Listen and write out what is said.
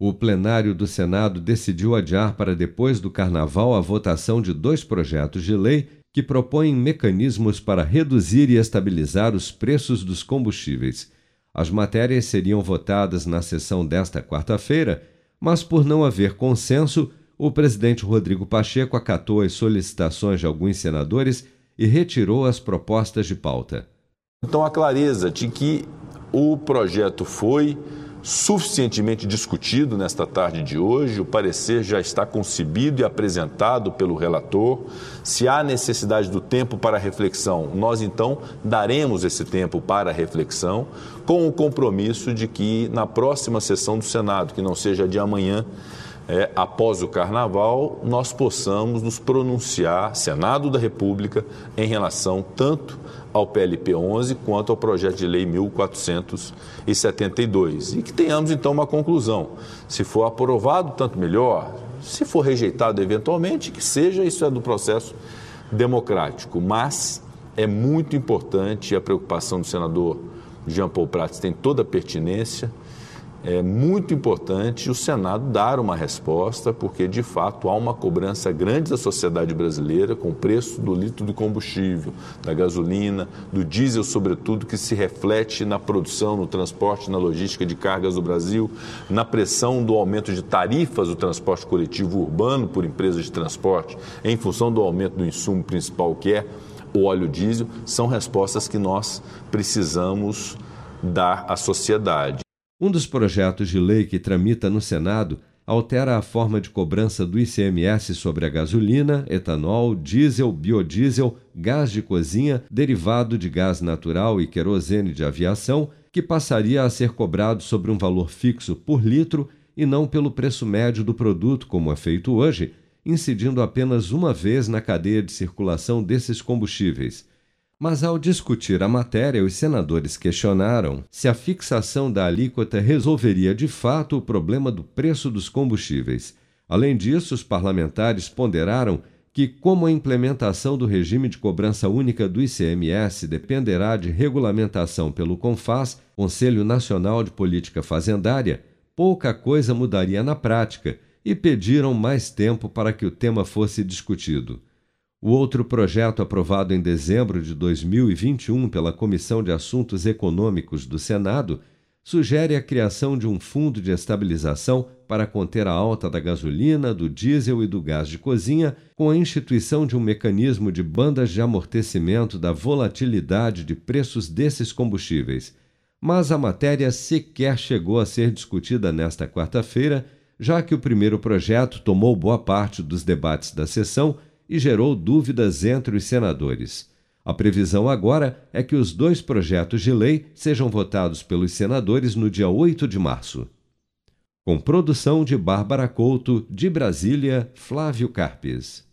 O plenário do Senado decidiu adiar para depois do carnaval a votação de dois projetos de lei que propõem mecanismos para reduzir e estabilizar os preços dos combustíveis. As matérias seriam votadas na sessão desta quarta-feira, mas por não haver consenso, o presidente Rodrigo Pacheco acatou as solicitações de alguns senadores e retirou as propostas de pauta. Então, a clareza de que o projeto foi suficientemente discutido nesta tarde de hoje, o parecer já está concebido e apresentado pelo relator. Se há necessidade do tempo para reflexão, nós então daremos esse tempo para reflexão, com o compromisso de que na próxima sessão do Senado, que não seja de amanhã, é, após o carnaval, nós possamos nos pronunciar, Senado da República, em relação tanto ao PLP 11 quanto ao projeto de lei 1472 e que tenhamos então uma conclusão. Se for aprovado, tanto melhor. Se for rejeitado eventualmente, que seja isso é do processo democrático, mas é muito importante a preocupação do senador Jean Paul Prats tem toda a pertinência é muito importante o Senado dar uma resposta, porque de fato há uma cobrança grande da sociedade brasileira com o preço do litro de combustível, da gasolina, do diesel, sobretudo, que se reflete na produção, no transporte, na logística de cargas do Brasil, na pressão do aumento de tarifas do transporte coletivo urbano por empresas de transporte, em função do aumento do insumo principal que é o óleo diesel, são respostas que nós precisamos dar à sociedade. Um dos projetos de lei que tramita no Senado altera a forma de cobrança do ICMS sobre a gasolina, etanol, diesel, biodiesel, gás de cozinha, derivado de gás natural e querosene de aviação, que passaria a ser cobrado sobre um valor fixo por litro e não pelo preço médio do produto, como é feito hoje, incidindo apenas uma vez na cadeia de circulação desses combustíveis. Mas ao discutir a matéria, os senadores questionaram se a fixação da alíquota resolveria de fato o problema do preço dos combustíveis. Além disso, os parlamentares ponderaram que, como a implementação do regime de cobrança única do ICMS dependerá de regulamentação pelo CONFAS, Conselho Nacional de Política Fazendária, pouca coisa mudaria na prática e pediram mais tempo para que o tema fosse discutido. O outro projeto aprovado em dezembro de 2021 pela Comissão de Assuntos Econômicos do Senado sugere a criação de um fundo de estabilização para conter a alta da gasolina, do diesel e do gás de cozinha, com a instituição de um mecanismo de bandas de amortecimento da volatilidade de preços desses combustíveis. Mas a matéria sequer chegou a ser discutida nesta quarta-feira, já que o primeiro projeto tomou boa parte dos debates da sessão e gerou dúvidas entre os senadores. A previsão agora é que os dois projetos de lei sejam votados pelos senadores no dia 8 de março. Com produção de Bárbara Couto, de Brasília, Flávio Carpes.